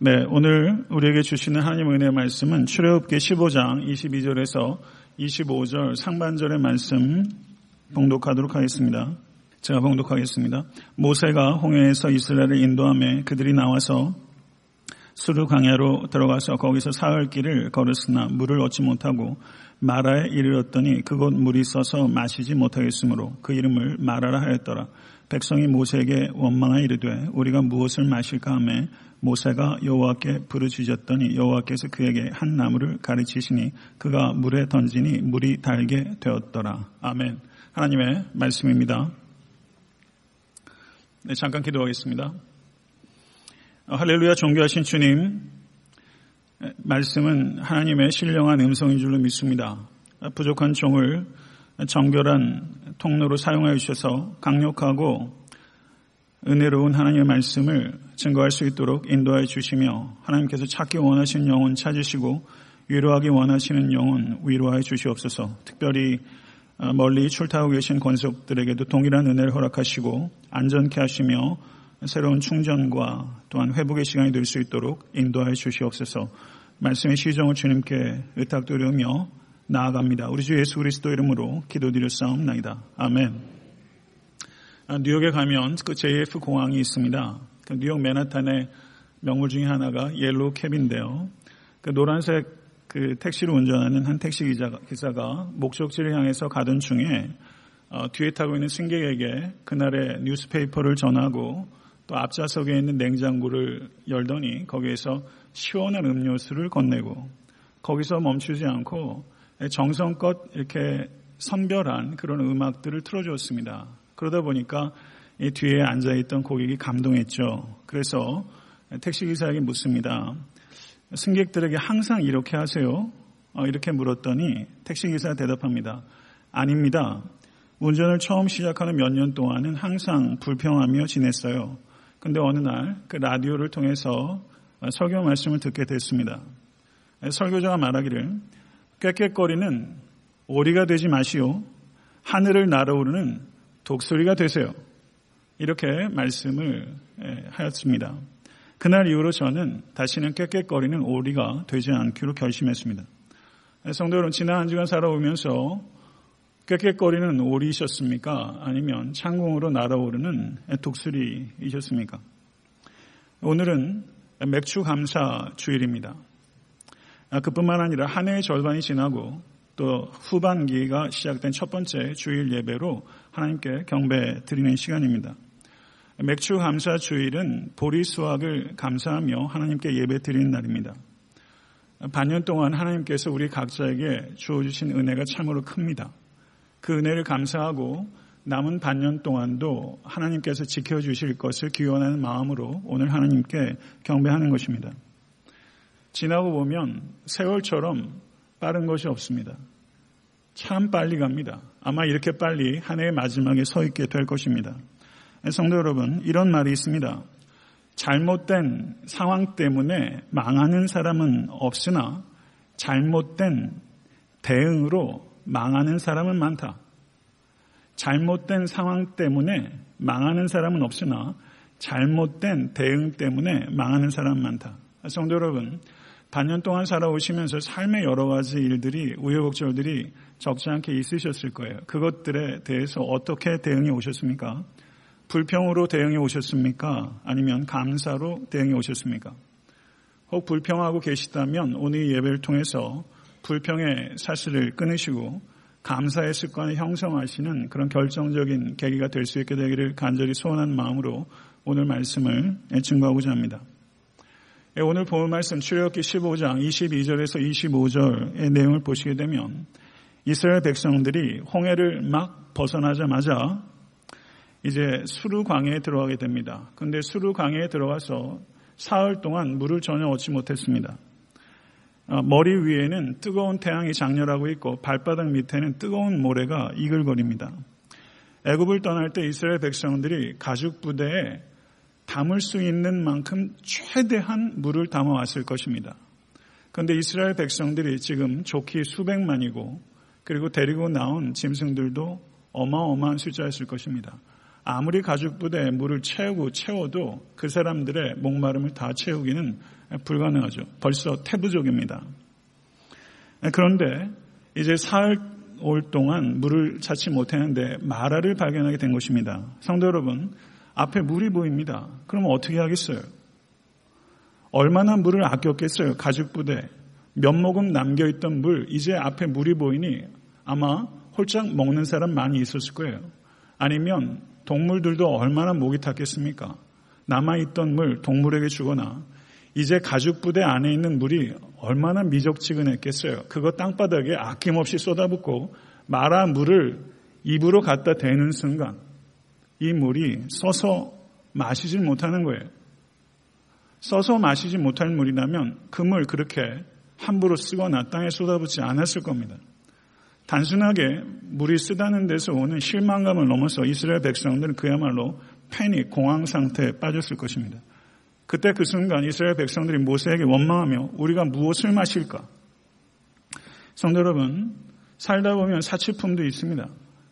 네, 오늘 우리에게 주시는 하나님의 은혜의 말씀은 출애굽기 15장 22절에서 25절 상반절의 말씀 봉독하도록 하겠습니다. 제가 봉독하겠습니다. 모세가 홍해에서 이스라엘을 인도함에 그들이 나와서 수르 광야로 들어가서 거기서 사흘 길을 걸었으나 물을 얻지 못하고 마라에 이르렀더니 그곳 물이 써서 마시지 못하겠으므로 그 이름을 마라라 하였더라. 백성이 모세에게 원망하 이르되 우리가 무엇을 마실까 하매 모세가 여호와께 부르짖었더니 여호와께서 그에게 한 나무를 가르치시니 그가 물에 던지니 물이 달게 되었더라. 아멘. 하나님의 말씀입니다. 네, 잠깐 기도하겠습니다. 할렐루야 존귀하신 주님, 말씀은 하나님의 신령한 음성인 줄로 믿습니다. 부족한 종을 정결한 통로로 사용하여 주셔서 강력하고 은혜로운 하나님의 말씀을 증거할 수 있도록 인도하여 주시며 하나님께서 찾기 원하시는 영혼 찾으시고 위로하기 원하시는 영혼 위로하여 주시옵소서. 특별히 어, 멀리 출타하고 계신 권속들에게도 동일한 은혜를 허락하시고 안전케 하시며 새로운 충전과 또한 회복의 시간이 될 수 있도록 인도하여 주시옵소서. 말씀의 시종을 주님께 의탁드리며 나아갑니다. 우리 주 예수 그리스도 이름으로 기도드렸사옵나이다. 아멘. 아, 뉴욕에 가면 그 JFK 공항이 있습니다. 그 뉴욕 맨하탄의 명물 중에 하나가 Yellow Cab인데요. 그 노란색 그 택시를 운전하는 한 택시 기사가 목적지를 향해서 가던 중에 어, 뒤에 타고 있는 승객에게 그날의 newspaper를 전하고 또 앞좌석에 있는 냉장고를 열더니 거기에서 시원한 음료수를 건네고 거기서 멈추지 않고 정성껏 이렇게 선별한 그런 음악들을 틀어주었습니다. 그러다 보니까 이 뒤에 앉아있던 고객이 감동했죠. 그래서 택시기사에게 묻습니다. 승객들에게 항상 이렇게 하세요? 어, 이렇게 물었더니 택시기사가 대답합니다. 아닙니다. 운전을 처음 시작하는 몇 년 동안은 항상 불평하며 지냈어요. 근데 어느 날 그 라디오를 통해서 설교 말씀을 듣게 됐습니다. 설교자가 말하기를 꾀꾀거리는 오리가 되지 마시오. 하늘을 날아오르는 독소리가 되세요. 이렇게 말씀을 예, 하였습니다. 그날 이후로 저는 다시는 꾀꾀거리는 오리가 되지 않기로 결심했습니다. 예, 성도 여러분, 지난 한 주간 살아오면서 꾀꾀거리는 오리이셨습니까? 아니면 창공으로 날아오르는 독수리이셨습니까? 오늘은 맥주 감사 주일입니다. 아, 그뿐만 아니라 한 해의 절반이 지나고 또 후반기가 시작된 첫 번째 주일 예배로 하나님께 경배 드리는 시간입니다. 맥주 감사 주일은 보리 수확을 감사하며 하나님께 예배 드리는 날입니다. 반년 동안 하나님께서 우리 각자에게 주어주신 은혜가 참으로 큽니다. 그 은혜를 감사하고 남은 반년 동안도 하나님께서 지켜주실 것을 기원하는 마음으로 오늘 하나님께 경배하는 것입니다. 지나고 보면 세월처럼 빠른 것이 없습니다. 참 빨리 갑니다. 아마 이렇게 빨리 한 해의 마지막에 서 있게 될 것입니다. 성도 여러분, 이런 말이 있습니다. 잘못된 상황 때문에 망하는 사람은 없으나 잘못된 대응으로 망하는 사람은 많다. 잘못된 상황 때문에 망하는 사람은 없으나 잘못된 대응 때문에 망하는 사람은 많다. 성도 여러분, 반년 동안 살아오시면서 삶의 여러 가지 일들이 우여곡절들이 적지 않게 있으셨을 거예요. 그것들에 대해서 어떻게 대응해 오셨습니까? 불평으로 대응해 오셨습니까? 아니면 감사로 대응해 오셨습니까? 혹 불평하고 계시다면 오늘 예배를 통해서 불평의 사슬을 끊으시고 감사의 습관을 형성하시는 그런 결정적인 계기가 될 수 있게 되기를 간절히 소원한 마음으로 오늘 말씀을 증거하고자 합니다. 예, 오늘 본 말씀 출애굽기 15장 22절에서 25절의 내용을 보시게 되면 이스라엘 백성들이 홍해를 막 벗어나자마자 이제 수루 광해에 들어가게 됩니다. 근데 수루 광해에 들어가서 사흘 동안 물을 전혀 얻지 못했습니다. 어, 머리 위에는 뜨거운 태양이 장렬하고 있고 발바닥 밑에는 뜨거운 모래가 이글거립니다. 애굽을 떠날 때 이스라엘 백성들이 가죽 부대에 담을 수 있는 만큼 최대한 물을 담아왔을 것입니다. 그런데 이스라엘 백성들이 지금 좋기 수백만이고 그리고 데리고 나온 짐승들도 어마어마한 숫자였을 것입니다. 아무리 가죽 부대에 물을 채우고 채워도 그 사람들의 목마름을 다 채우기는 불가능하죠. 벌써 태부족입니다. 그런데 이제 사흘 올 동안 물을 찾지 못했는데 마라를 발견하게 된 것입니다. 성도 여러분, 앞에 물이 보입니다. 그럼 어떻게 하겠어요? 얼마나 물을 아꼈겠어요? 가죽 부대. 몇 모금 남겨있던 물, 이제 앞에 물이 보이니 아마 홀짝 먹는 사람 많이 있었을 거예요. 아니면 동물들도 얼마나 목이 탔겠습니까? 남아있던 물 동물에게 주거나 이제 가죽 부대 안에 있는 물이 얼마나 미적지근했겠어요. 그거 땅바닥에 아낌없이 쏟아붓고 마라 물을 입으로 갖다 대는 순간 이 물이 써서 마시질 못하는 거예요. 써서 마시지 못할 물이라면 그 물 그렇게 함부로 쓰거나 땅에 쏟아붓지 않았을 겁니다. 단순하게 물이 쓰다는 데서 오는 실망감을 넘어서 이스라엘 백성들은 그야말로 패닉, 공황 상태에 빠졌을 것입니다. 그때 그 순간 이스라엘 백성들이 모세에게 원망하며 우리가 무엇을 마실까? 성도 여러분, 살다 보면 사치품도 있습니다.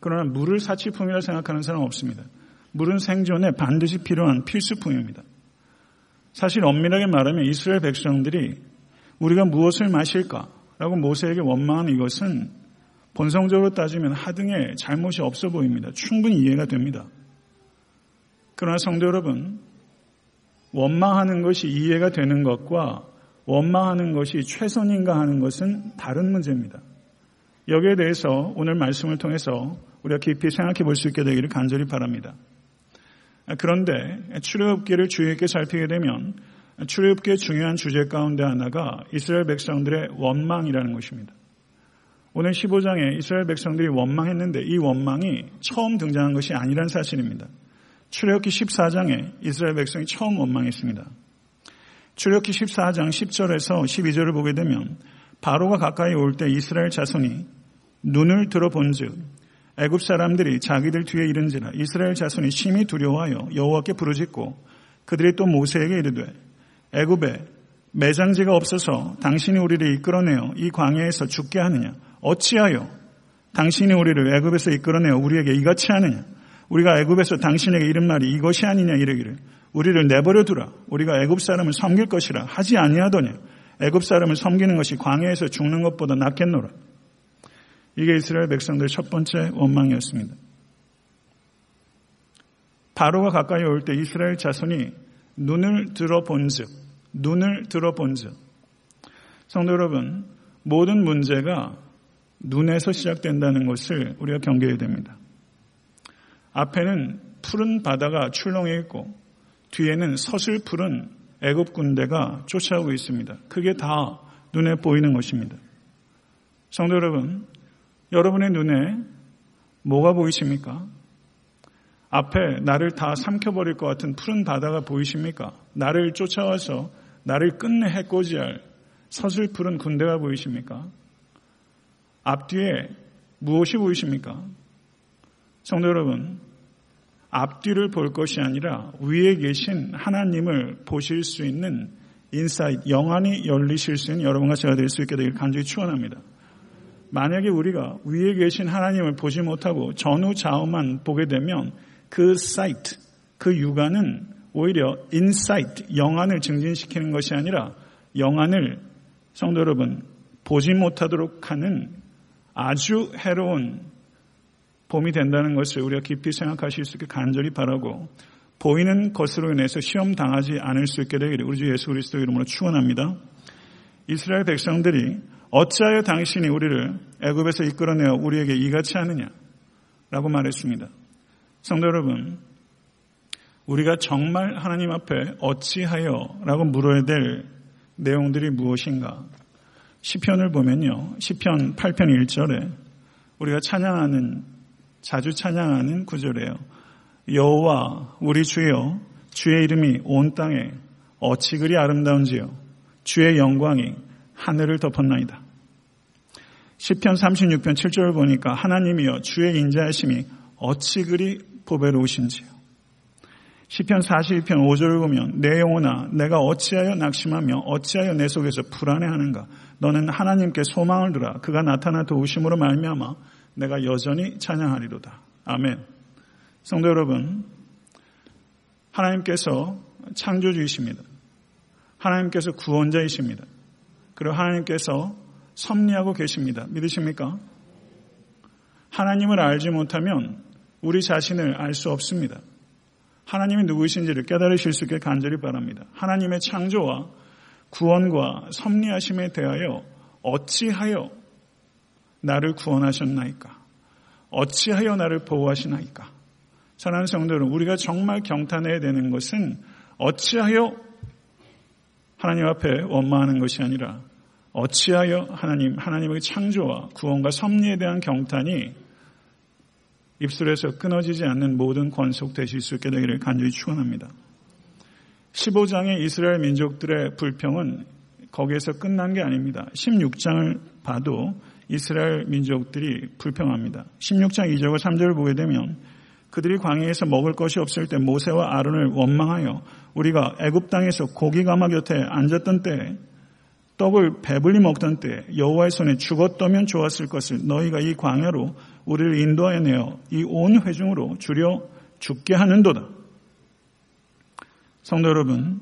그러나 물을 사치품이라 생각하는 사람 은 없습니다. 물은 생존에 반드시 필요한 필수품입니다. 사실 엄밀하게 말하면 이스라엘 백성들이 우리가 무엇을 마실까? 라고 모세에게 원망한 이것은 본성적으로 따지면 하등에 잘못이 없어 보입니다. 충분히 이해가 됩니다. 그러나 성도 여러분, 원망하는 것이 이해가 되는 것과 원망하는 것이 최선인가 하는 것은 다른 문제입니다. 여기에 대해서 오늘 말씀을 통해서 우리가 깊이 생각해 볼 수 있게 되기를 간절히 바랍니다. 그런데 출애굽기를 주의 깊게 살피게 되면 출애굽기의 중요한 주제 가운데 하나가 이스라엘 백성들의 원망이라는 것입니다. 오늘 15장에 이스라엘 백성들이 원망했는데 이 원망이 처음 등장한 것이 아니란 사실입니다. 출애굽기 14장에 이스라엘 백성이 처음 원망했습니다. 출애굽기 14장 10절에서 12절을 보게 되면 바로가 가까이 올 때 이스라엘 자손이 눈을 들어본즉 애굽 사람들이 자기들 뒤에 이른지라 이스라엘 자손이 심히 두려워하여 여호와께 부르짖고 그들이 또 모세에게 이르되 애굽에 매장지가 없어서 당신이 우리를 이끌어내어 이 광야에서 죽게 하느냐 어찌하여 당신이 우리를 애굽에서 이끌어내어 우리에게 이같이 하느냐? 우리가 애굽에서 당신에게 이른 말이 이것이 아니냐 이르기를 우리를 내버려 두라. 우리가 애굽 사람을 섬길 것이라 하지 아니하더냐. 애굽 사람을 섬기는 것이 광야에서 죽는 것보다 낫겠노라. 이게 이스라엘 백성들의 첫 번째 원망이었습니다. 바로가 가까이 올 때 이스라엘 자손이 눈을 들어본즉 눈을 들어본즉 성도 여러분 모든 문제가 눈에서 시작된다는 것을 우리가 경계해야 됩니다. 앞에는 푸른 바다가 출렁해 있고 뒤에는 서슬푸른 애굽 군대가 쫓아오고 있습니다. 그게 다 눈에 보이는 것입니다. 성도 여러분, 여러분의 눈에 뭐가 보이십니까? 앞에 나를 다 삼켜버릴 것 같은 푸른 바다가 보이십니까? 나를 쫓아와서 나를 끝내 해코지할 서슬푸른 군대가 보이십니까? 앞뒤에 무엇이 보이십니까? 성도 여러분, 앞뒤를 볼 것이 아니라 위에 계신 하나님을 보실 수 있는 insight, 영안이 열리실 수 있는 여러분과 제가 될 수 있게 되길 간절히 축원합니다. 만약에 우리가 위에 계신 하나님을 보지 못하고 전후 좌우만 보게 되면 그 sight, 그 육안은 오히려 insight, 영안을 증진시키는 것이 아니라 영안을 성도 여러분 보지 못하도록 하는 아주 해로운 봄이 된다는 것을 우리가 깊이 생각하실 수 있게 간절히 바라고 보이는 것으로 인해서 시험 당하지 않을 수 있게 되기를 우리 주 예수 그리스도 이름으로 축원합니다. 이스라엘 백성들이 어찌하여 당신이 우리를 애굽에서 이끌어내어 우리에게 이같이 하느냐? 라고 말했습니다. 성도 여러분, 우리가 정말 하나님 앞에 어찌하여 라고 물어야 될 내용들이 무엇인가? 시편을 보면요. 시편 8편 1절에 우리가 찬양하는 자주 찬양하는 구절이에요. 여호와 우리 주여 주의 이름이 온 땅에 어찌 그리 아름다운지요. 주의 영광이 하늘을 덮었나이다. 시편 36편 7절을 보니까 하나님이여 주의 인자하심이 어찌 그리 보배로우신지요. 시편 41편 5절을 보면 내 영혼아 내가 어찌하여 낙심하며 어찌하여 내 속에서 불안해하는가 너는 하나님께 소망을 두라 그가 나타나 도우심으로 말미암아 내가 여전히 찬양하리로다. 아멘. 성도 여러분, 하나님께서 창조주이십니다. 하나님께서 구원자이십니다. 그리고 하나님께서 섭리하고 계십니다. 믿으십니까? 하나님을 알지 못하면 우리 자신을 알 수 없습니다. 하나님이 누구이신지를 깨달으실 수 있게 간절히 바랍니다. 하나님의 창조와 구원과 섭리하심에 대하여 어찌하여 나를 구원하셨나이까? 어찌하여 나를 보호하시나이까? 사랑하는 성도 여러분, 우리가 정말 경탄해야 되는 것은 어찌하여 하나님 앞에 원망하는 것이 아니라 어찌하여 하나님, 하나님의 창조와 구원과 섭리에 대한 경탄이 입술에서 끊어지지 않는 모든 권속 되실 수 있게 되기를 간절히 축원합니다. 15장의 이스라엘 민족들의 불평은 거기에서 끝난 게 아닙니다. 16장을 봐도 이스라엘 민족들이 불평합니다. 16장 2절과 3절을 보게 되면 그들이 광야에서 먹을 것이 없을 때 모세와 아론을 원망하여 우리가 애굽 땅에서 고기 가마 곁에 앉았던 때 떡을 배불리 먹던 때 여호와의 손에 죽었다면 좋았을 것을 너희가 이 광야로 우리를 인도하여 내어 이 온 회중으로 줄여 죽게 하는도다. 성도 여러분,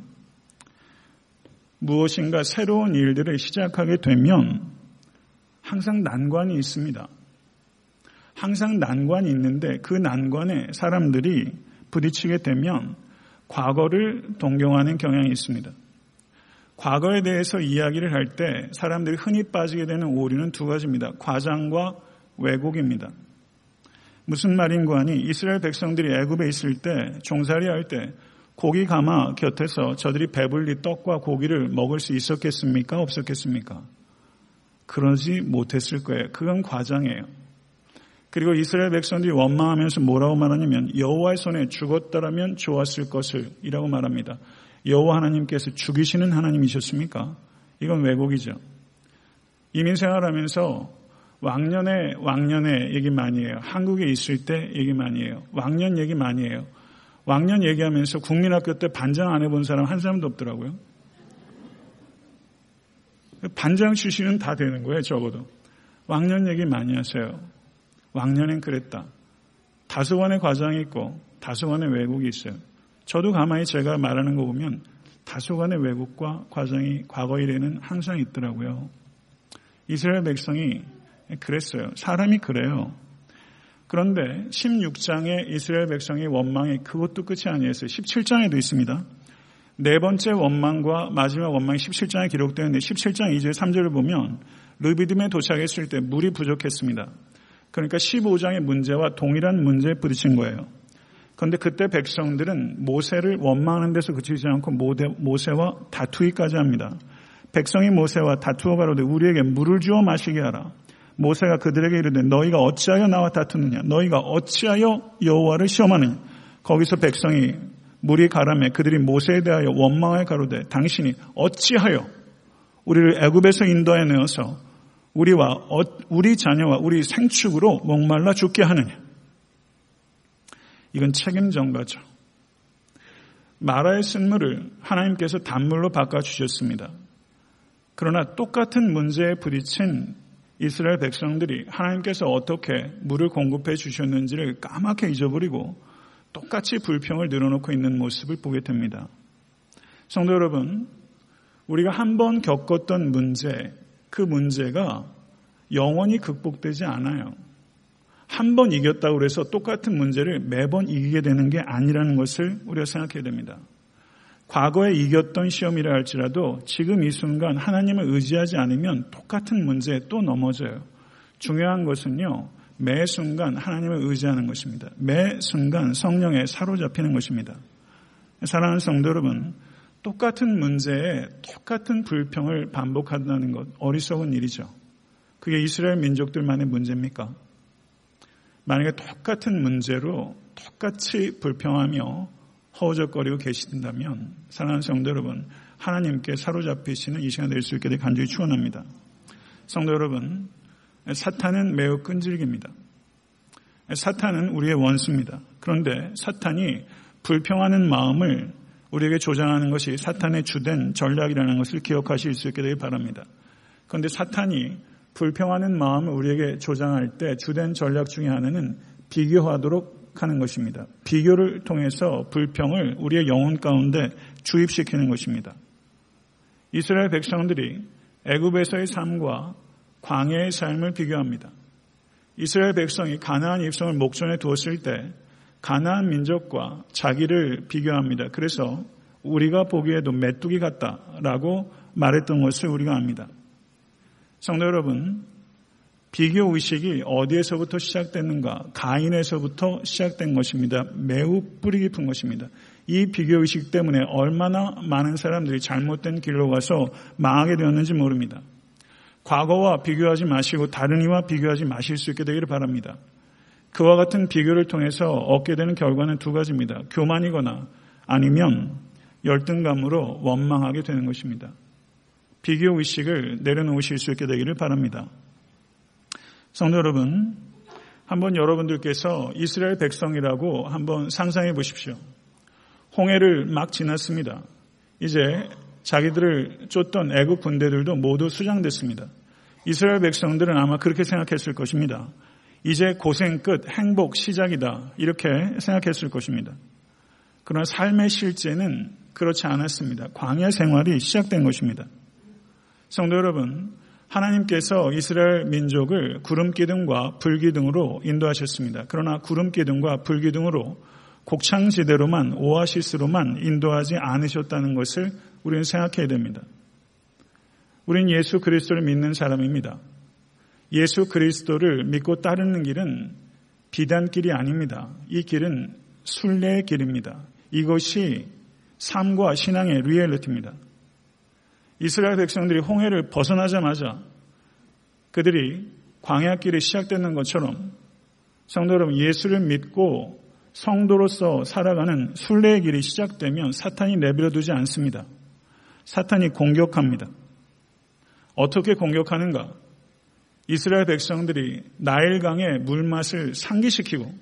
무엇인가 새로운 일들을 시작하게 되면 항상 난관이 있습니다. 항상 난관이 있는데 그 난관에 사람들이 부딪히게 되면 과거를 동경하는 경향이 있습니다. 과거에 대해서 이야기를 할 때 사람들이 흔히 빠지게 되는 오류는 두 가지입니다. 과장과 왜곡입니다. 무슨 말인고 하니 이스라엘 백성들이 애굽에 있을 때 종살이 할 때 고기 가마 곁에서 저들이 배불리 떡과 고기를 먹을 수 있었겠습니까? 없었겠습니까? 그러지 못했을 거예요. 그건 과장이에요. 그리고 이스라엘 백성들이 원망하면서 뭐라고 말하냐면 여호와의 손에 죽었더라면 좋았을 것을 이라고 말합니다. 여호와 하나님께서 죽이시는 하나님이셨습니까? 이건 왜곡이죠. 이민 생활하면서 왕년에 왕년에 얘기 많이 해요. 한국에 있을 때 얘기 많이 해요. 왕년 얘기 많이 해요. 왕년 얘기하면서 국민학교 때 반장 안 해본 사람 한 사람도 없더라고요. 반장 출신은 다 되는 거예요, 적어도. 왕년 얘기 많이 하세요. 왕년엔 그랬다. 다소간의 과정이 있고 다소간의 왜곡이 있어요. 저도 가만히 제가 말하는 거 보면 다소간의 왜곡과 과정이 과거 일에는 항상 있더라고요. 이스라엘 백성이 그랬어요. 사람이 그래요. 그런데 16장의 이스라엘 백성의 원망이 그것도 끝이 아니었어요. 17장에도 있습니다. 네 번째 원망과 마지막 원망이 17장에 기록되는데 17장 2절 3절을 보면 르비딤에 도착했을 때 물이 부족했습니다. 그러니까 15장의 문제와 동일한 문제에 부딪힌 거예요. 그런데 그때 백성들은 모세를 원망하는 데서 그치지 않고 모세와 다투기까지 합니다. 백성이 모세와 다투어 가로되 우리에게 물을 주어 마시게 하라. 모세가 그들에게 이르되 너희가 어찌하여 나와 다투느냐? 너희가 어찌하여 여호와를 시험하느냐? 거기서 백성이 물이 가라매 그들이 모세에 대하여 원망하여 가로되 당신이 어찌하여 우리를 애굽에서 인도하여 내어서 우리와 어, 우리 자녀와 우리 생축으로 목말라 죽게 하느냐. 이건 책임 전가죠. 마라의 쓴물을 하나님께서 단물로 바꿔 주셨습니다. 그러나 똑같은 문제에 부딪힌 이스라엘 백성들이 하나님께서 어떻게 물을 공급해 주셨는지를 까맣게 잊어버리고 똑같이 불평을 늘어놓고 있는 모습을 보게 됩니다. 성도 여러분, 우리가 한 번 겪었던 문제, 그 문제가 영원히 극복되지 않아요. 한 번 이겼다고 해서 똑같은 문제를 매번 이기게 되는 게 아니라는 것을 우리가 생각해야 됩니다. 과거에 이겼던 시험이라 할지라도 지금 이 순간 하나님을 의지하지 않으면 똑같은 문제에 또 넘어져요. 중요한 것은요, 매 순간 하나님을 의지하는 것입니다. 매 순간 성령에 사로잡히는 것입니다. 사랑하는 성도 여러분, 똑같은 문제에 똑같은 불평을 반복한다는 것 어리석은 일이죠. 그게 이스라엘 민족들만의 문제입니까? 만약에 똑같은 문제로 똑같이 불평하며 허우적거리고 계신다면 사랑하는 성도 여러분 하나님께 사로잡히시는 이 시간 될 수 있게 되 간절히 축원합니다. 성도 여러분 사탄은 매우 끈질깁니다. 사탄은 우리의 원수입니다. 그런데 사탄이 불평하는 마음을 우리에게 조장하는 것이 사탄의 주된 전략이라는 것을 기억하실 수 있게 되길 바랍니다. 그런데 사탄이 불평하는 마음을 우리에게 조장할 때 주된 전략 중의 하나는 비교하도록 공격하는 것입니다. 비교를 통해서 불평을 우리의 영혼 가운데 주입시키는 것입니다. 이스라엘 백성들이 애굽에서의 삶과 광야의 삶을 비교합니다. 이스라엘 백성이 가나안 입성을 목전에 두었을 때 가나안 민족과 자기를 비교합니다. 그래서 우리가 보기에도 메뚜기 같다라고 말했던 것을 우리가 압니다. 성도 여러분, 비교 의식이 어디에서부터 시작됐는가? 가인에서부터 시작된 것입니다. 매우 뿌리 깊은 것입니다. 이 비교 의식 때문에 얼마나 많은 사람들이 잘못된 길로 가서 망하게 되었는지 모릅니다. 과거와 비교하지 마시고 다른 이와 비교하지 마실 수 있게 되기를 바랍니다. 그와 같은 비교를 통해서 얻게 되는 결과는 두 가지입니다. 교만이거나 아니면 열등감으로 원망하게 되는 것입니다. 비교 의식을 내려놓으실 수 있게 되기를 바랍니다. 성도 여러분, 한번 여러분들께서 이스라엘 백성이라고 한번 상상해 보십시오. 홍해를 막 지났습니다. 이제 자기들을 쫓던 애국 군대들도 모두 수장됐습니다. 이스라엘 백성들은 아마 그렇게 생각했을 것입니다. 이제 고생 끝, 행복 시작이다. 이렇게 생각했을 것입니다. 그러나 삶의 실제는 그렇지 않았습니다. 광야 생활이 시작된 것입니다. 성도 여러분, 하나님께서 이스라엘 민족을 구름 기둥과 불 기둥으로 인도하셨습니다. 그러나 구름 기둥과 불 기둥으로 곡창지대로만 오아시스로만 인도하지 않으셨다는 것을 우리는 생각해야 됩니다. 우리는 예수 그리스도를 믿는 사람입니다. 예수 그리스도를 믿고 따르는 길은 비단길이 아닙니다. 이 길은 순례의 길입니다. 이것이 삶과 신앙의 리얼리티입니다. 이스라엘 백성들이 홍해를 벗어나자마자 그들이 광야길이 시작되는 것처럼 성도 여러분 예수를 믿고 성도로서 살아가는 순례의 길이 시작되면 사탄이 내버려 두지 않습니다. 사탄이 공격합니다. 어떻게 공격하는가? 이스라엘 백성들이 나일강의 물맛을 상기시키고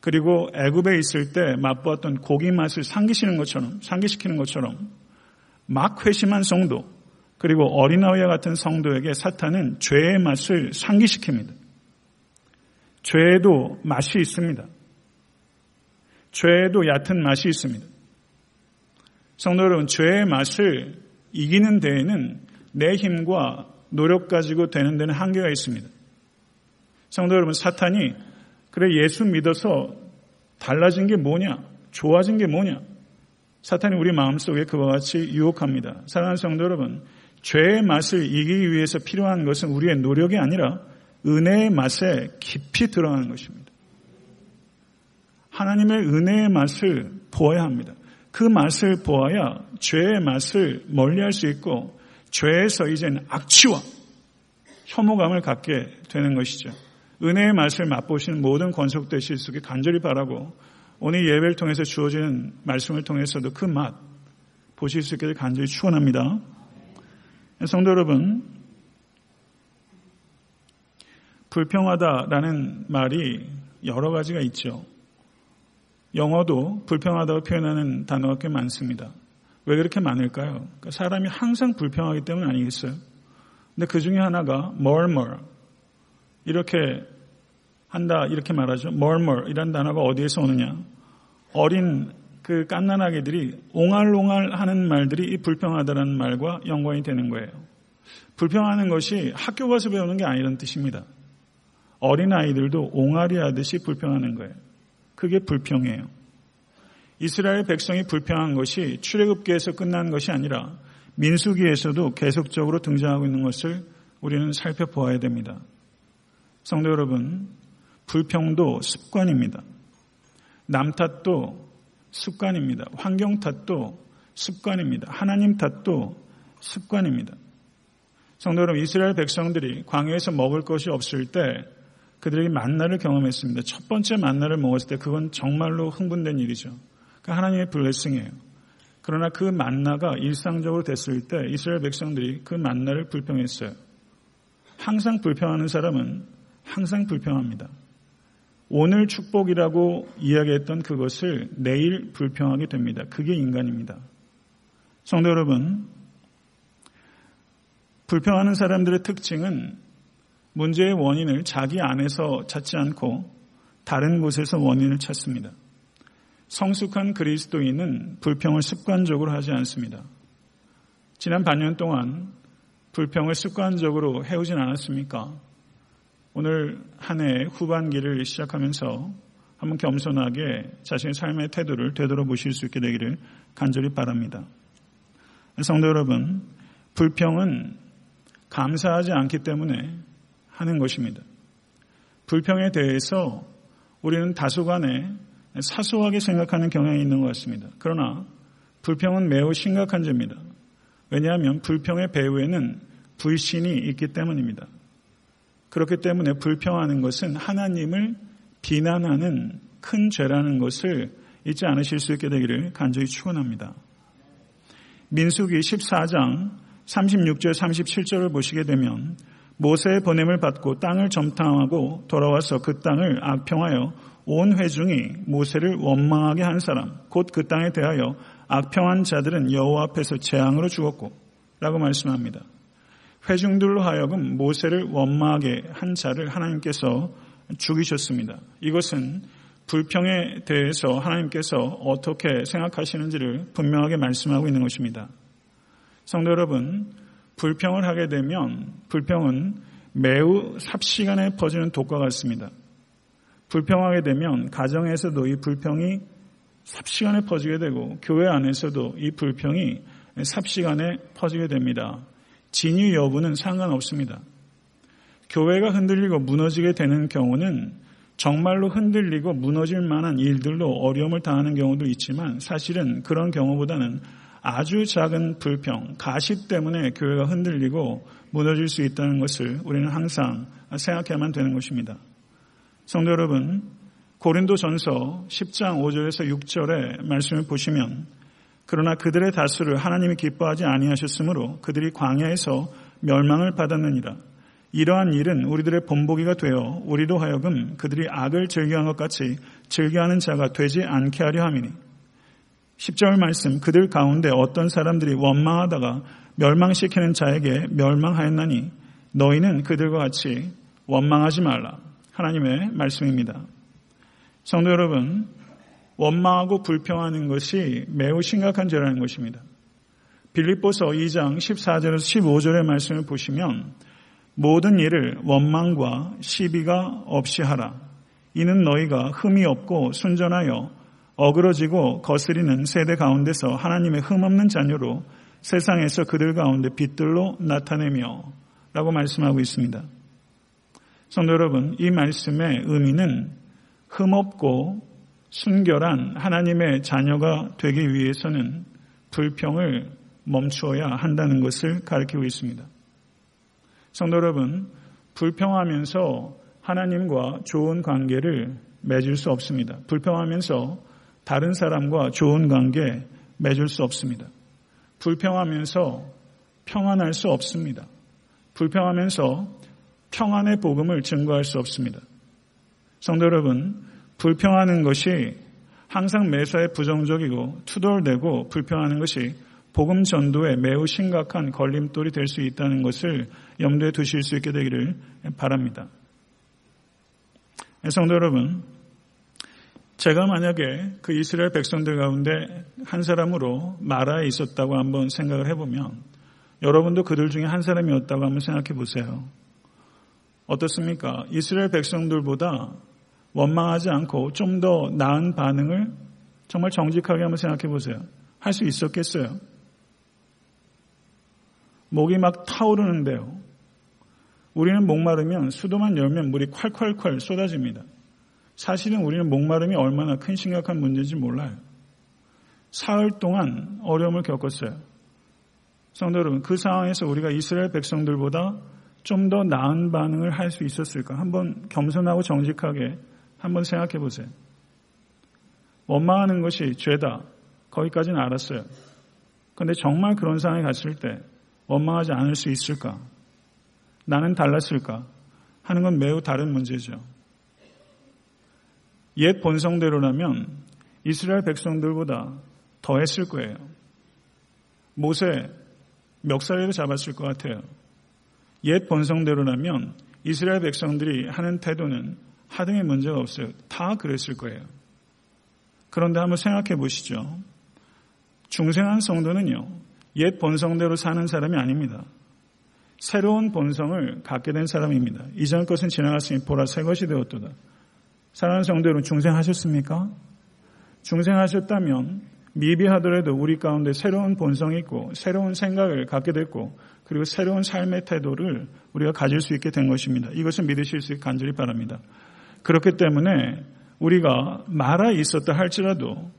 그리고 애굽에 있을 때 맛보았던 고기 맛을 상기시는 것처럼 상기시키는 것처럼 막 회심한 성도 그리고 어린아이와 같은 성도에게 사탄은 죄의 맛을 상기시킵니다. 죄에도 맛이 있습니다. 죄에도 얕은 맛이 있습니다. 성도 여러분, 죄의 맛을 이기는 데에는 내 힘과 노력 가지고 되는 데는 한계가 있습니다. 성도 여러분, 사탄이 그래 예수 믿어서 달라진 게 뭐냐? 좋아진 게 뭐냐? 사탄이 우리 마음속에 그와 같이 유혹합니다. 사랑하는 성도 여러분, 죄의 맛을 이기기 위해서 필요한 것은 우리의 노력이 아니라 은혜의 맛에 깊이 들어가는 것입니다. 하나님의 은혜의 맛을 보아야 합니다. 그 맛을 보아야 죄의 맛을 멀리할 수 있고 죄에서 이제는 악취와 혐오감을 갖게 되는 것이죠. 은혜의 맛을 맛보시는 모든 권속되실 수 있게 간절히 바라고 오늘 예배를 통해서 주어지는 말씀을 통해서도 그 맛 보실 수 있게 간절히 축원합니다. 성도 여러분, 불평하다라는 말이 여러 가지가 있죠. 영어도 불평하다고 표현하는 단어가 꽤 많습니다. 왜 그렇게 많을까요? 그러니까 사람이 항상 불평하기 때문 아니겠어요? 근데 그 중에 하나가 murmur 이렇게 한다 이렇게 말하죠. murmur 이란 단어가 어디에서 오느냐? 어린 그 깐난아기들이 옹알옹알 하는 말들이 이 불평하다라는 말과 연관이 되는 거예요. 불평하는 것이 학교 가서 배우는 게 아니라는 뜻입니다. 어린 아이들도 옹알이 하듯이 불평하는 거예요. 그게 불평이에요. 이스라엘 백성이 불평한 것이 출애굽기에서 끝난 것이 아니라 민수기에서도 계속적으로 등장하고 있는 것을 우리는 살펴보아야 됩니다. 성도 여러분, 불평도 습관입니다. 남 탓도 습관입니다. 환경 탓도 습관입니다. 하나님 탓도 습관입니다. 성도 여러분, 이스라엘 백성들이 광야에서 먹을 것이 없을 때 그들이 만나를 경험했습니다. 첫 번째 만나를 먹었을 때 그건 정말로 흥분된 일이죠. 그 하나님의 블레싱이에요. 그러나 그 만나가 일상적으로 됐을 때 이스라엘 백성들이 그 만나를 불평했어요. 항상 불평하는 사람은 항상 불평합니다. 오늘 축복이라고 이야기했던 그것을 내일 불평하게 됩니다. 그게 인간입니다. 성도 여러분, 불평하는 사람들의 특징은 문제의 원인을 자기 안에서 찾지 않고 다른 곳에서 원인을 찾습니다. 성숙한 그리스도인은 불평을 습관적으로 하지 않습니다. 지난 반년 동안 불평을 습관적으로 해오진 않았습니까? 오늘 한 해 후반기를 시작하면서 한번 겸손하게 자신의 삶의 태도를 되돌아보실 수 있게 되기를 간절히 바랍니다. 성도 여러분, 불평은 감사하지 않기 때문에 하는 것입니다. 불평에 대해서 우리는 다소간에 사소하게 생각하는 경향이 있는 것 같습니다. 그러나 불평은 매우 심각한 죄입니다. 왜냐하면 불평의 배후에는 불신이 있기 때문입니다. 그렇기 때문에 불평하는 것은 하나님을 비난하는 큰 죄라는 것을 잊지 않으실 수 있게 되기를 간절히 축원합니다. 민수기 14장 36절 37절을 보시게 되면 모세의 보냄을 받고 땅을 점탕하고 돌아와서 그 땅을 악평하여 온 회중이 모세를 원망하게 한 사람 곧 그 땅에 대하여 악평한 자들은 여호와 앞에서 재앙으로 죽었고 라고 말씀합니다. 회중들로 하여금 모세를 원망하게 한 자를 하나님께서 죽이셨습니다. 이것은 불평에 대해서 하나님께서 어떻게 생각하시는지를 분명하게 말씀하고 있는 것입니다. 성도 여러분, 불평을 하게 되면 불평은 매우 삽시간에 퍼지는 독과 같습니다. 불평하게 되면 가정에서도 이 불평이 삽시간에 퍼지게 되고 교회 안에서도 이 불평이 삽시간에 퍼지게 됩니다. 진위 여부는 상관없습니다. 교회가 흔들리고 무너지게 되는 경우는 정말로 흔들리고 무너질 만한 일들로 어려움을 당하는 경우도 있지만 사실은 그런 경우보다는 아주 작은 불평, 가시 때문에 교회가 흔들리고 무너질 수 있다는 것을 우리는 항상 생각해야만 되는 것입니다. 성도 여러분, 고린도 전서 10장 5절에서 6절의 말씀을 보시면 그러나 그들의 다수를 하나님이 기뻐하지 아니하셨으므로 그들이 광야에서 멸망을 받았느니라. 이러한 일은 우리들의 본보기가 되어 우리로 하여금 그들이 악을 즐겨한 것 같이 즐겨하는 자가 되지 않게 하려 함이니 10절 말씀 그들 가운데 어떤 사람들이 원망하다가 멸망시키는 자에게 멸망하였나니 너희는 그들과 같이 원망하지 말라. 하나님의 말씀입니다. 성도 여러분, 원망하고 불평하는 것이 매우 심각한 죄라는 것입니다. 빌립보서 2장 14절에서 15절의 말씀을 보시면 모든 일을 원망과 시비가 없이 하라. 이는 너희가 흠이 없고 순전하여 어그러지고 거스리는 세대 가운데서 하나님의 흠없는 자녀로 세상에서 그들 가운데 빛들로 나타내며 라고 말씀하고 있습니다. 성도 여러분, 이 말씀의 의미는 흠없고 순결한 하나님의 자녀가 되기 위해서는 불평을 멈추어야 한다는 것을 가르치고 있습니다. 성도 여러분, 불평하면서 하나님과 좋은 관계를 맺을 수 없습니다. 불평하면서 다른 사람과 좋은 관계 맺을 수 없습니다. 불평하면서 평안할 수 없습니다. 불평하면서 평안의 복음을 증거할 수 없습니다. 성도 여러분, 불평하는 것이 항상 매사에 부정적이고 투덜대고 불평하는 것이 복음 전도에 매우 심각한 걸림돌이 될 수 있다는 것을 염두에 두실 수 있게 되기를 바랍니다. 성도 여러분, 제가 만약에 그 이스라엘 백성들 가운데 한 사람으로 마라에 있었다고 한번 생각을 해보면 여러분도 그들 중에 한 사람이었다고 한번 생각해 보세요. 어떻습니까? 이스라엘 백성들보다 원망하지 않고 좀 더 나은 반응을 정말 정직하게 한번 생각해 보세요. 할 수 있었겠어요? 목이 막 타오르는데요. 우리는 목마르면 수도만 열면 물이 콸콸콸 쏟아집니다. 사실은 우리는 목마름이 얼마나 큰 심각한 문제인지 몰라요. 사흘 동안 어려움을 겪었어요. 성도 여러분, 그 상황에서 우리가 이스라엘 백성들보다 좀 더 나은 반응을 할 수 있었을까? 한번 겸손하고 정직하게 한번 생각해 보세요. 원망하는 것이 죄다. 거기까지는 알았어요. 그런데 정말 그런 상황에 갔을 때 원망하지 않을 수 있을까? 나는 달랐을까? 하는 건 매우 다른 문제죠. 옛 본성대로라면 이스라엘 백성들보다 더 했을 거예요. 모세 멱살이도 잡았을 것 같아요. 옛 본성대로라면 이스라엘 백성들이 하는 태도는 하등의 문제가 없어요. 다 그랬을 거예요. 그런데 한번 생각해 보시죠. 중생한 성도는요, 옛 본성대로 사는 사람이 아닙니다. 새로운 본성을 갖게 된 사람입니다. 이전 것은 지나갔으니 보라 새 것이 되었도다. 사랑하는 성도 여러분 중생하셨습니까? 중생하셨다면 미비하더라도 우리 가운데 새로운 본성이 있고 새로운 생각을 갖게 됐고 그리고 새로운 삶의 태도를 우리가 가질 수 있게 된 것입니다. 이것을 믿으실 수 있게 간절히 바랍니다. 그렇기 때문에 우리가 말아 있었다 할지라도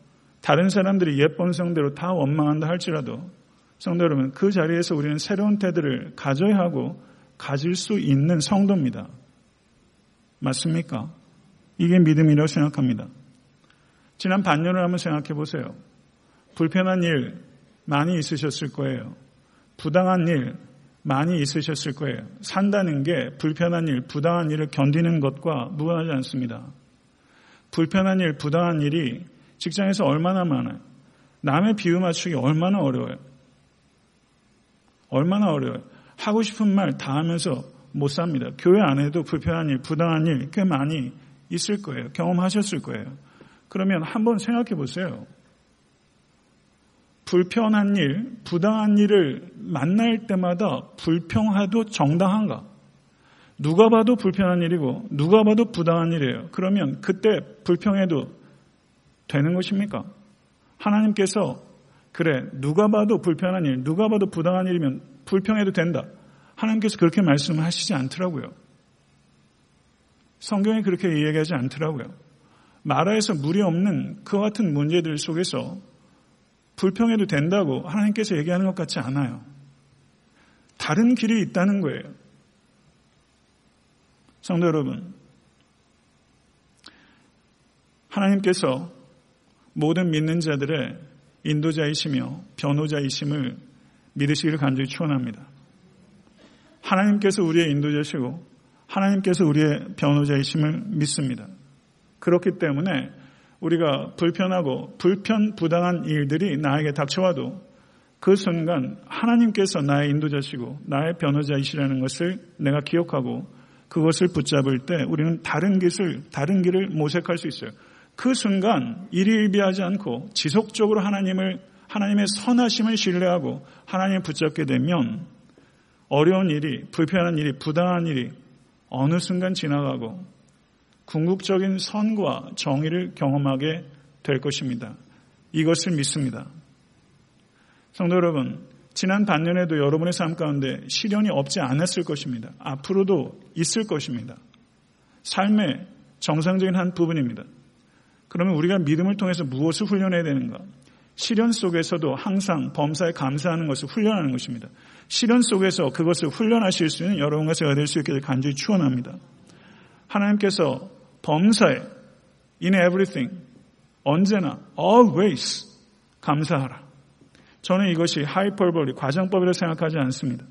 다른 사람들이 옛 본성대로 다 원망한다 할지라도 성도 여러분 그 자리에서 우리는 새로운 태도를 가져야 하고 가질 수 있는 성도입니다. 맞습니까? 이게 믿음이라고 생각합니다. 지난 반년을 한번 생각해 보세요. 불편한 일 많이 있으셨을 거예요. 부당한 일 많이 있으셨을 거예요. 산다는 게 불편한 일, 부당한 일을 견디는 것과 무관하지 않습니다. 불편한 일, 부당한 일이 직장에서 얼마나 많아요. 남의 비유 맞추기 얼마나 어려워요. 얼마나 어려워요. 하고 싶은 말 다 하면서 못 삽니다. 교회 안에도 불편한 일, 부당한 일 꽤 많이 있을 거예요. 경험하셨을 거예요. 그러면 한번 생각해 보세요. 불편한 일, 부당한 일을 만날 때마다 불평해도 정당한가? 누가 봐도 불편한 일이고 누가 봐도 부당한 일이에요. 그러면 그때 불평해도 되는 것입니까? 하나님께서 그래 누가 봐도 불편한 일, 누가 봐도 부당한 일이면 불평해도 된다. 하나님께서 그렇게 말씀을 하시지 않더라고요. 성경이 그렇게 이야기하지 않더라고요. 나라에서 무리 없는 그 같은 문제들 속에서 불평해도 된다고 하나님께서 얘기하는 것 같지 않아요. 다른 길이 있다는 거예요. 성도 여러분, 하나님께서 모든 믿는 자들의 인도자이시며 변호자이심을 믿으시기를 간절히 축원합니다. 하나님께서 우리의 인도자시고 하나님께서 우리의 변호자이심을 믿습니다. 그렇기 때문에 우리가 불편하고 불편 부당한 일들이 나에게 닥쳐와도 그 순간 하나님께서 나의 인도자시고 나의 변호자이시라는 것을 내가 기억하고 그것을 붙잡을 때 우리는 다른 길을 다른 길을 모색할 수 있어요. 그 순간 일일비하지 않고 지속적으로 하나님을 하나님의 선하심을 신뢰하고 하나님을 붙잡게 되면 어려운 일이 불편한 일이 부당한 일이 어느 순간 지나가고 궁극적인 선과 정의를 경험하게 될 것입니다. 이것을 믿습니다. 성도 여러분, 지난 반년에도 여러분의 삶 가운데 시련이 없지 않았을 것입니다. 앞으로도 있을 것입니다. 삶의 정상적인 한 부분입니다. 그러면 우리가 믿음을 통해서 무엇을 훈련해야 되는가? 시련 속에서도 항상 범사에 감사하는 것을 훈련하는 것입니다. 시련 속에서 그것을 훈련하실 수 있는 여러분과 제가 될 수 있게 간절히 추원합니다. 하나님께서 범사에 in everything 언제나 always 감사하라. 저는 이것이 하이퍼볼리 과장법이라고 생각하지 않습니다.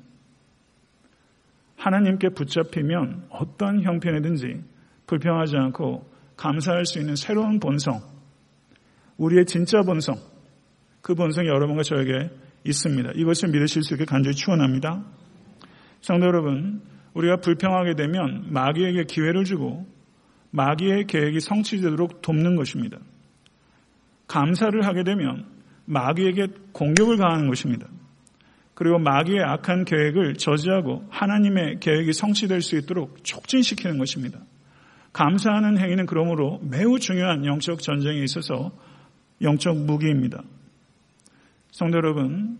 하나님께 붙잡히면 어떤 형편이든지 불평하지 않고 감사할 수 있는 새로운 본성, 우리의 진짜 본성, 그 본성이 여러분과 저에게 있습니다. 이것을 믿으실 수 있게 간절히 추원합니다. 성도 여러분, 우리가 불평하게 되면 마귀에게 기회를 주고 마귀의 계획이 성취되도록 돕는 것입니다. 감사를 하게 되면 마귀에게 공격을 가하는 것입니다. 그리고 마귀의 악한 계획을 저지하고 하나님의 계획이 성취될 수 있도록 촉진시키는 것입니다. 감사하는 행위는 그러므로 매우 중요한 영적 전쟁에 있어서 영적 무기입니다. 성도 여러분,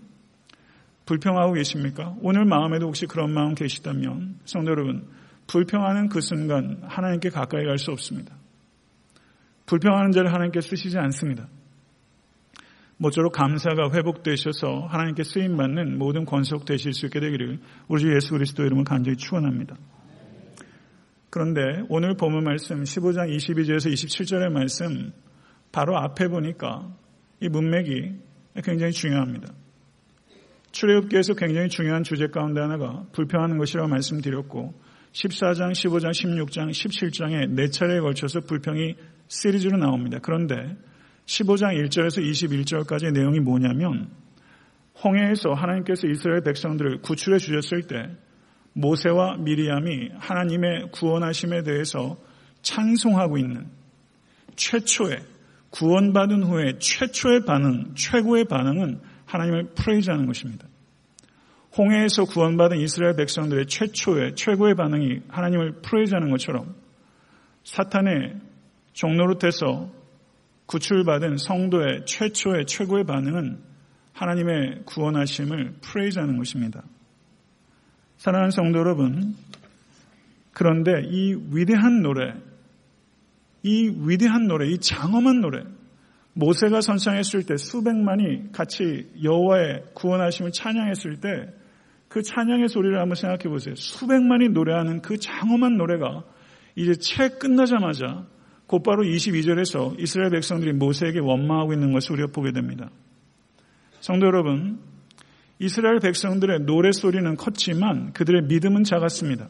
불평하고 계십니까? 오늘 마음에도 혹시 그런 마음 계시다면, 성도 여러분, 불평하는 그 순간 하나님께 가까이 갈 수 없습니다. 불평하는 자를 하나님께 쓰시지 않습니다. 모쪼록 감사가 회복되셔서 하나님께 쓰임 받는 모든 권속 되실 수 있게 되기를 우리 주 예수 그리스도 이름을 간절히 축원합니다. 그런데 오늘 본문 말씀 15장 22절에서 27절의 말씀 바로 앞에 보니까 이 문맥이 굉장히 중요합니다. 출애굽기에서 굉장히 중요한 주제 가운데 하나가 불평하는 것이라고 말씀드렸고 14장, 15장, 16장, 17장에 네 차례에 걸쳐서 불평이 시리즈로 나옵니다. 그런데 15장 1절에서 21절까지의 내용이 뭐냐면 홍해에서 하나님께서 이스라엘 백성들을 구출해 주셨을 때 모세와 미리암이 하나님의 구원하심에 대해서 찬송하고 있는 최초의 구원받은 후에 최초의 반응, 최고의 반응은 하나님을 프레이즈하는 것입니다. 홍해에서 구원받은 이스라엘 백성들의 최초의 최고의 반응이 하나님을 프레이즈하는 것처럼 사탄의 종노릇해서 구출받은 성도의 최초의 최고의 반응은 하나님의 구원하심을 프레이즈하는 것입니다. 사랑하는 성도 여러분, 그런데 이 위대한 노래, 이 위대한 노래, 이 장엄한 노래, 모세가 선창했을 때 수백만이 같이 여호와의 구원하심을 찬양했을 때 그 찬양의 소리를 한번 생각해 보세요. 수백만이 노래하는 그 장엄한 노래가 이제 책 끝나자마자 곧바로 22절에서 이스라엘 백성들이 모세에게 원망하고 있는 것을 우리가 보게 됩니다. 성도 여러분, 이스라엘 백성들의 노래 소리는 컸지만 그들의 믿음은 작았습니다.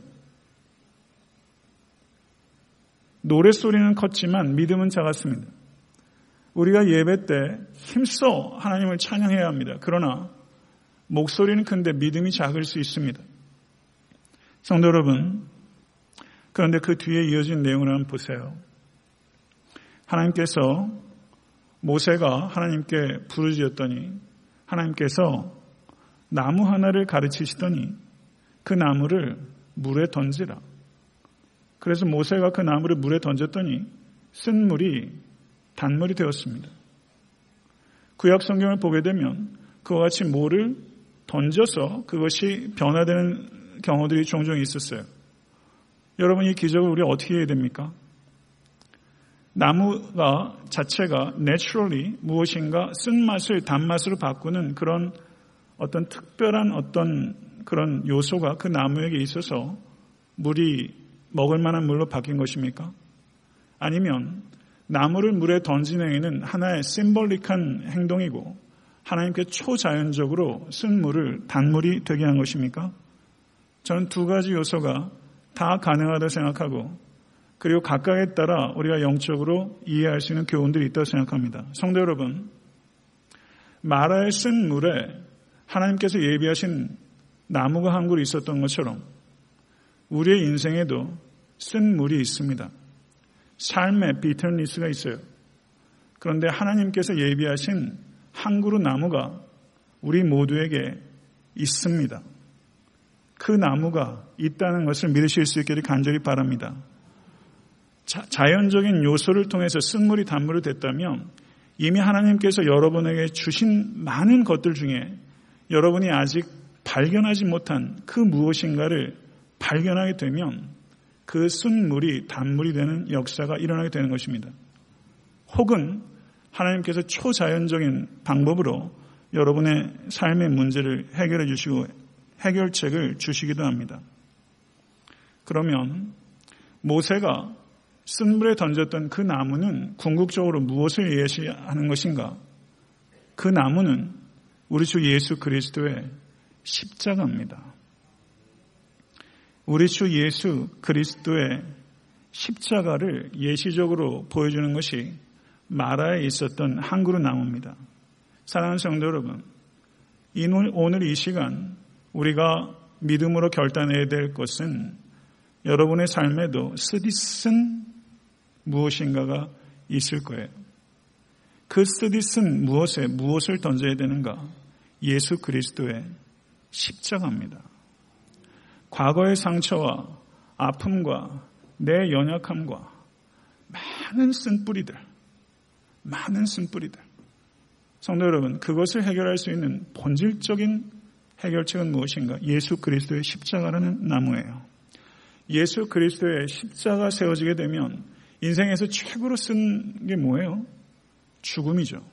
노래 소리는 컸지만 믿음은 작았습니다. 우리가 예배 때 힘써 하나님을 찬양해야 합니다. 그러나 목소리는 큰데 믿음이 작을 수 있습니다. 성도 여러분, 그런데 그 뒤에 이어진 내용을 한번 보세요. 하나님께서 모세가 하나님께 부르짖었더니 하나님께서 나무 하나를 가르치시더니 그 나무를 물에 던지라. 그래서 모세가 그 나무를 물에 던졌더니 쓴 물이 단물이 되었습니다. 구약 성경을 보게 되면 그와 같이 물을 던져서 그것이 변화되는 경우들이 종종 있었어요. 여러분 이 기적을 우리 어떻게 해야 됩니까? 나무가 자체가 naturally 무엇인가 쓴맛을 단맛으로 바꾸는 그런 어떤 특별한 어떤 그런 요소가 그 나무에게 있어서 물이 먹을 만한 물로 바뀐 것입니까? 아니면 나무를 물에 던지는 행위는 하나의 심벌릭한 행동이고 하나님께 초자연적으로 쓴 물을 단물이 되게 한 것입니까? 저는 두 가지 요소가 다 가능하다고 생각하고 그리고 각각에 따라 우리가 영적으로 이해할 수 있는 교훈들이 있다고 생각합니다. 성도 여러분, 마라의 쓴 물에 하나님께서 예비하신 나무가 한 그루 있었던 것처럼 우리의 인생에도 쓴 물이 있습니다. 삶의 비터니스가 있어요. 그런데 하나님께서 예비하신 한 그루 나무가 우리 모두에게 있습니다. 그 나무가 있다는 것을 믿으실 수 있기를 간절히 바랍니다. 자, 자연적인 요소를 통해서 쓴물이 단물이 됐다면 이미 하나님께서 여러분에게 주신 많은 것들 중에 여러분이 아직 발견하지 못한 그 무엇인가를 발견하게 되면 그 순물이 단물이 되는 역사가 일어나게 되는 것입니다. 혹은 하나님께서 초자연적인 방법으로 여러분의 삶의 문제를 해결해 주시고 해결책을 주시기도 합니다. 그러면 모세가 쓴물에 던졌던 그 나무는 궁극적으로 무엇을 예시하는 것인가? 그 나무는 우리 주 예수 그리스도의 십자가입니다. 우리 주 예수 그리스도의 십자가를 예시적으로 보여주는 것이 마라에 있었던 한 그루 나무입니다. 사랑하는 성도 여러분, 오늘 이 시간 우리가 믿음으로 결단해야 될 것은 여러분의 삶에도 쓰디쓴 무엇인가가 있을 거예요. 그 쓰디쓴 무엇에 무엇을 던져야 되는가? 예수 그리스도의 십자가입니다. 과거의 상처와 아픔과 내 연약함과 많은 쓴뿌리들, 많은 쓴뿌리들. 성도 여러분, 그것을 해결할 수 있는 본질적인 해결책은 무엇인가? 예수 그리스도의 십자가라는 나무예요. 예수 그리스도의 십자가 세워지게 되면 인생에서 최고로 쓴 게 뭐예요? 죽음이죠.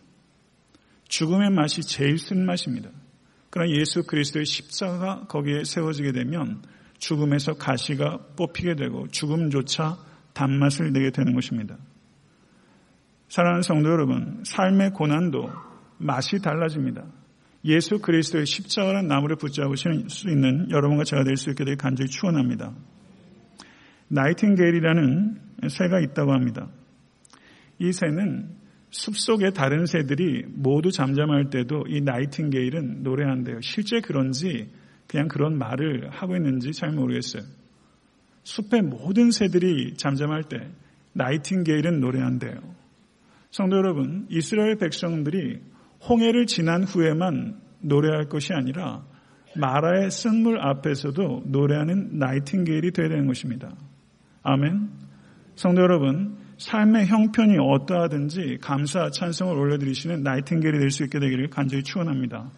죽음의 맛이 제일 쓴 맛입니다. 그러나 예수 그리스도의 십자가 거기에 세워지게 되면 죽음에서 가시가 뽑히게 되고 죽음조차 단맛을 내게 되는 것입니다. 사랑하는 성도 여러분, 삶의 고난도 맛이 달라집니다. 예수 그리스도의 십자가라는 나무를 붙잡으실 수 있는 여러분과 제가 될 수 있게 되 간절히 축원합니다. 나이팅게일이라는 새가 있다고 합니다. 이 새는 숲속의 다른 새들이 모두 잠잠할 때도 이 나이팅게일은 노래한대요. 실제 그런지 그냥 그런 말을 하고 있는지 잘 모르겠어요. 숲의 모든 새들이 잠잠할 때 나이팅게일은 노래한대요. 성도 여러분, 이스라엘 백성들이 홍해를 지난 후에만 노래할 것이 아니라 마라의 쓴물 앞에서도 노래하는 나이팅게일이 되어야 되는 것입니다. 아멘. 성도 여러분, 삶의 형편이 어떠하든지 감사 찬성을 올려드리시는 나이팅게일이 될 수 있게 되기를 간절히 축원합니다.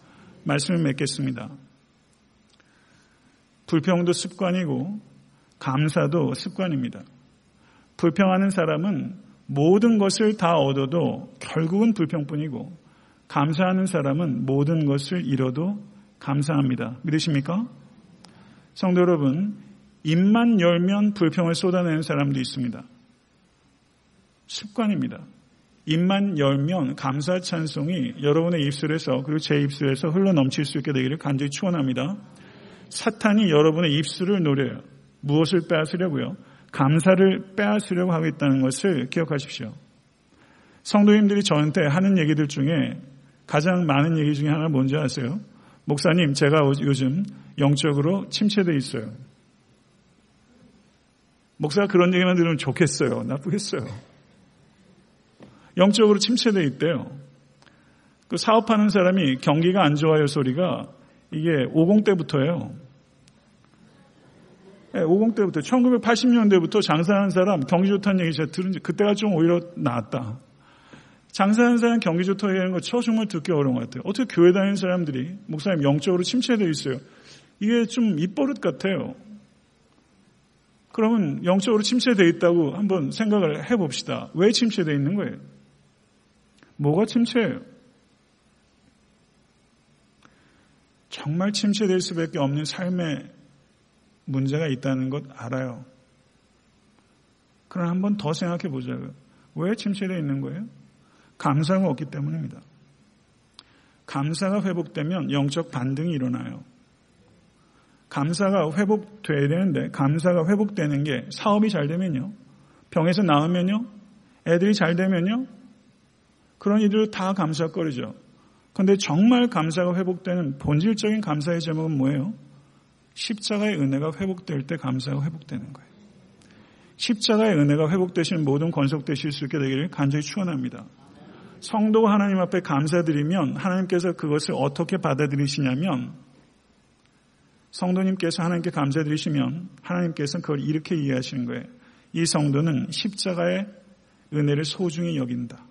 말씀을 맺겠습니다. 불평도 습관이고 감사도 습관입니다. 불평하는 사람은 모든 것을 다 얻어도 결국은 불평뿐이고 감사하는 사람은 모든 것을 잃어도 감사합니다. 믿으십니까? 성도 여러분, 입만 열면 불평을 쏟아내는 사람도 있습니다. 습관입니다. 입만 열면 감사 찬송이 여러분의 입술에서 그리고 제 입술에서 흘러 넘칠 수 있게 되기를 간절히 축원합니다. 사탄이 여러분의 입술을 노려요. 무엇을 빼앗으려고요? 감사를 빼앗으려고 하고 있다는 것을 기억하십시오. 성도님들이 저한테 하는 얘기들 중에 가장 많은 얘기 중에 하나 뭔지 아세요? 목사님, 제가 요즘 영적으로 침체되어 있어요. 목사가 그런 얘기만 들으면 좋겠어요. 나쁘겠어요. 영적으로 침체되어 있대요. 그 사업하는 사람이 경기가 안 좋아요 소리가 이게 50 때부터예요. 네, 50 때부터 1980년대부터 장사하는 사람 경기 좋다는 얘기 제가 들은 그때가 좀 오히려 나았다. 장사하는 사람 경기 좋다고 얘기하는 거저 정말 듣기 어려운 것 같아요. 어떻게 교회 다니는 사람들이 목사님 영적으로 침체되어 있어요. 이게 좀 입버릇 같아요. 그러면 영적으로 침체되어 있다고 한번 생각을 해봅시다. 왜 침체되어 있는 거예요? 뭐가 침체예요? 정말 침체될 수밖에 없는 삶의 문제가 있다는 것 알아요. 그럼 한번 더 생각해 보자고요. 왜 침체되어 있는 거예요? 감사가 없기 때문입니다. 감사가 회복되면 영적 반등이 일어나요. 감사가 회복돼야 되는데 감사가 회복되는 게 사업이 잘 되면요. 병에서 나으면요. 애들이 잘 되면요. 그런 이들 다 감사거리죠. 그런데 정말 감사가 회복되는 본질적인 감사의 제목은 뭐예요? 십자가의 은혜가 회복될 때 감사가 회복되는 거예요. 십자가의 은혜가 회복되시는 모든 건속되실 수 있게 되기를 간절히 축원합니다. 성도가 하나님 앞에 감사드리면 하나님께서 그것을 어떻게 받아들이시냐면 성도님께서 하나님께 감사드리시면 하나님께서 그걸 이렇게 이해하시는 거예요. 이 성도는 십자가의 은혜를 소중히 여긴다.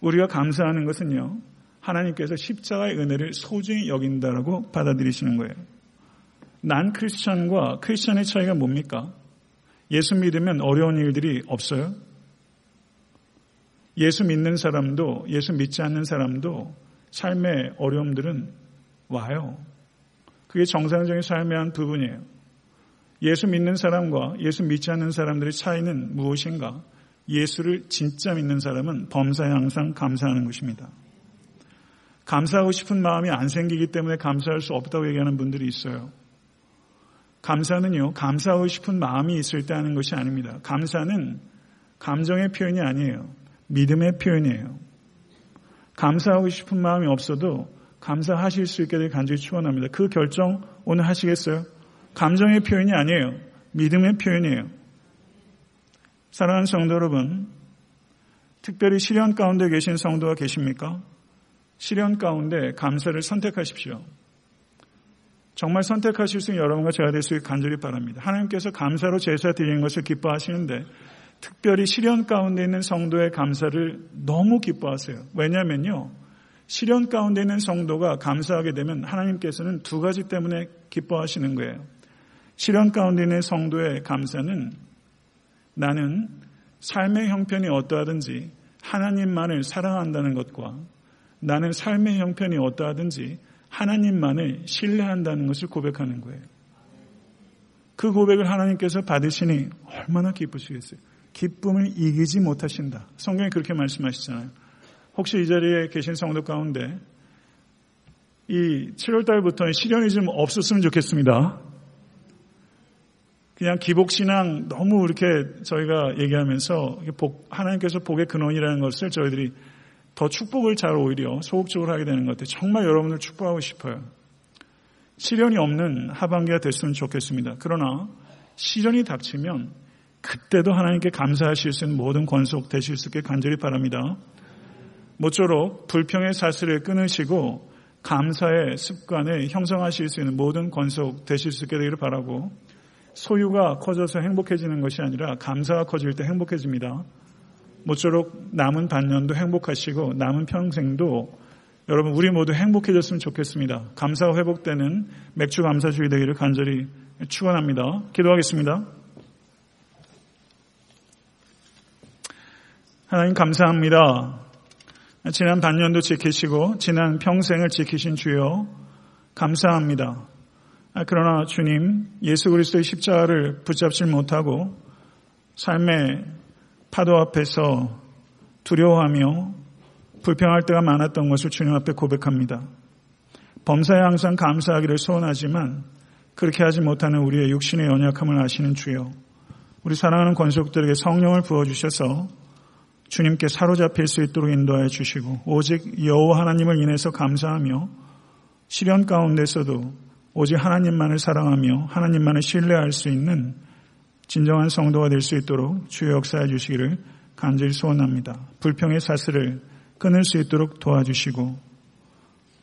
우리가 감사하는 것은요. 하나님께서 십자가의 은혜를 소중히 여긴다라고 받아들이시는 거예요. 난 크리스천과 크리스천의 차이가 뭡니까? 예수 믿으면 어려운 일들이 없어요? 예수 믿는 사람도 예수 믿지 않는 사람도 삶의 어려움들은 와요. 그게 정상적인 삶의 한 부분이에요. 예수 믿는 사람과 예수 믿지 않는 사람들의 차이는 무엇인가? 예수를 진짜 믿는 사람은 범사에 항상 감사하는 것입니다. 감사하고 싶은 마음이 안 생기기 때문에 감사할 수 없다고 얘기하는 분들이 있어요. 감사는요, 감사하고 싶은 마음이 있을 때 하는 것이 아닙니다. 감사는 감정의 표현이 아니에요. 믿음의 표현이에요. 감사하고 싶은 마음이 없어도 감사하실 수 있게 될 간절히 축원합니다. 그 결정 오늘 하시겠어요? 감정의 표현이 아니에요. 믿음의 표현이에요. 사랑하는 성도 여러분, 특별히 시련 가운데 계신 성도가 계십니까? 시련 가운데 감사를 선택하십시오. 정말 선택하실 수 있는 여러분과 제가 될 수 있게 간절히 바랍니다. 하나님께서 감사로 제사 드리는 것을 기뻐하시는데 특별히 시련 가운데 있는 성도의 감사를 너무 기뻐하세요. 왜냐하면요. 시련 가운데 있는 성도가 감사하게 되면 하나님께서는 두 가지 때문에 기뻐하시는 거예요. 시련 가운데 있는 성도의 감사는 나는 삶의 형편이 어떠하든지 하나님만을 사랑한다는 것과 나는 삶의 형편이 어떠하든지 하나님만을 신뢰한다는 것을 고백하는 거예요. 그 고백을 하나님께서 받으시니 얼마나 기쁘시겠어요. 기쁨을 이기지 못하신다. 성경이 그렇게 말씀하시잖아요. 혹시 이 자리에 계신 성도 가운데 이 7월 달부터는 시련이 좀 없었으면 좋겠습니다. 그냥 기복신앙 너무 이렇게 저희가 얘기하면서 복, 하나님께서 복의 근원이라는 것을 저희들이 더 축복을 잘 오히려 소극적으로 하게 되는 것 같아요. 정말 여러분을 축복하고 싶어요. 시련이 없는 하반기가 됐으면 좋겠습니다. 그러나 시련이 닥치면 그때도 하나님께 감사하실 수 있는 모든 권속 되실 수 있게 간절히 바랍니다. 모쪼록 불평의 사슬을 끊으시고 감사의 습관을 형성하실 수 있는 모든 권속 되실 수 있게 되기를 바라고 소유가 커져서 행복해지는 것이 아니라 감사가 커질 때 행복해집니다. 모쪼록 남은 반년도 행복하시고 남은 평생도 여러분 우리 모두 행복해졌으면 좋겠습니다. 감사가 회복되는 맥주 감사주의 되기를 간절히 축원합니다. 기도하겠습니다. 하나님 감사합니다. 지난 반년도 지키시고 지난 평생을 지키신 주여 감사합니다. 그러나 주님 예수 그리스도의 십자가를 붙잡지 못하고 삶의 파도 앞에서 두려워하며 불평할 때가 많았던 것을 주님 앞에 고백합니다. 범사에 항상 감사하기를 소원하지만 그렇게 하지 못하는 우리의 육신의 연약함을 아시는 주여 우리 사랑하는 권속들에게 성령을 부어주셔서 주님께 사로잡힐 수 있도록 인도하여 주시고 오직 여호와 하나님을 인해서 감사하며 시련 가운데서도 오직 하나님만을 사랑하며 하나님만을 신뢰할 수 있는 진정한 성도가 될 수 있도록 주의 역사해 주시기를 간절히 소원합니다. 불평의 사슬을 끊을 수 있도록 도와주시고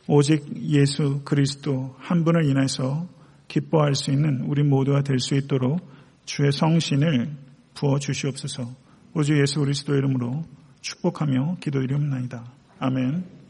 오직 예수 그리스도 한 분을 인해서 기뻐할 수 있는 우리 모두가 될 수 있도록 주의 성신을 부어 주시옵소서. 우주 예수 그리스도 이름으로 축복하며 기도드리옵나이다. 아멘.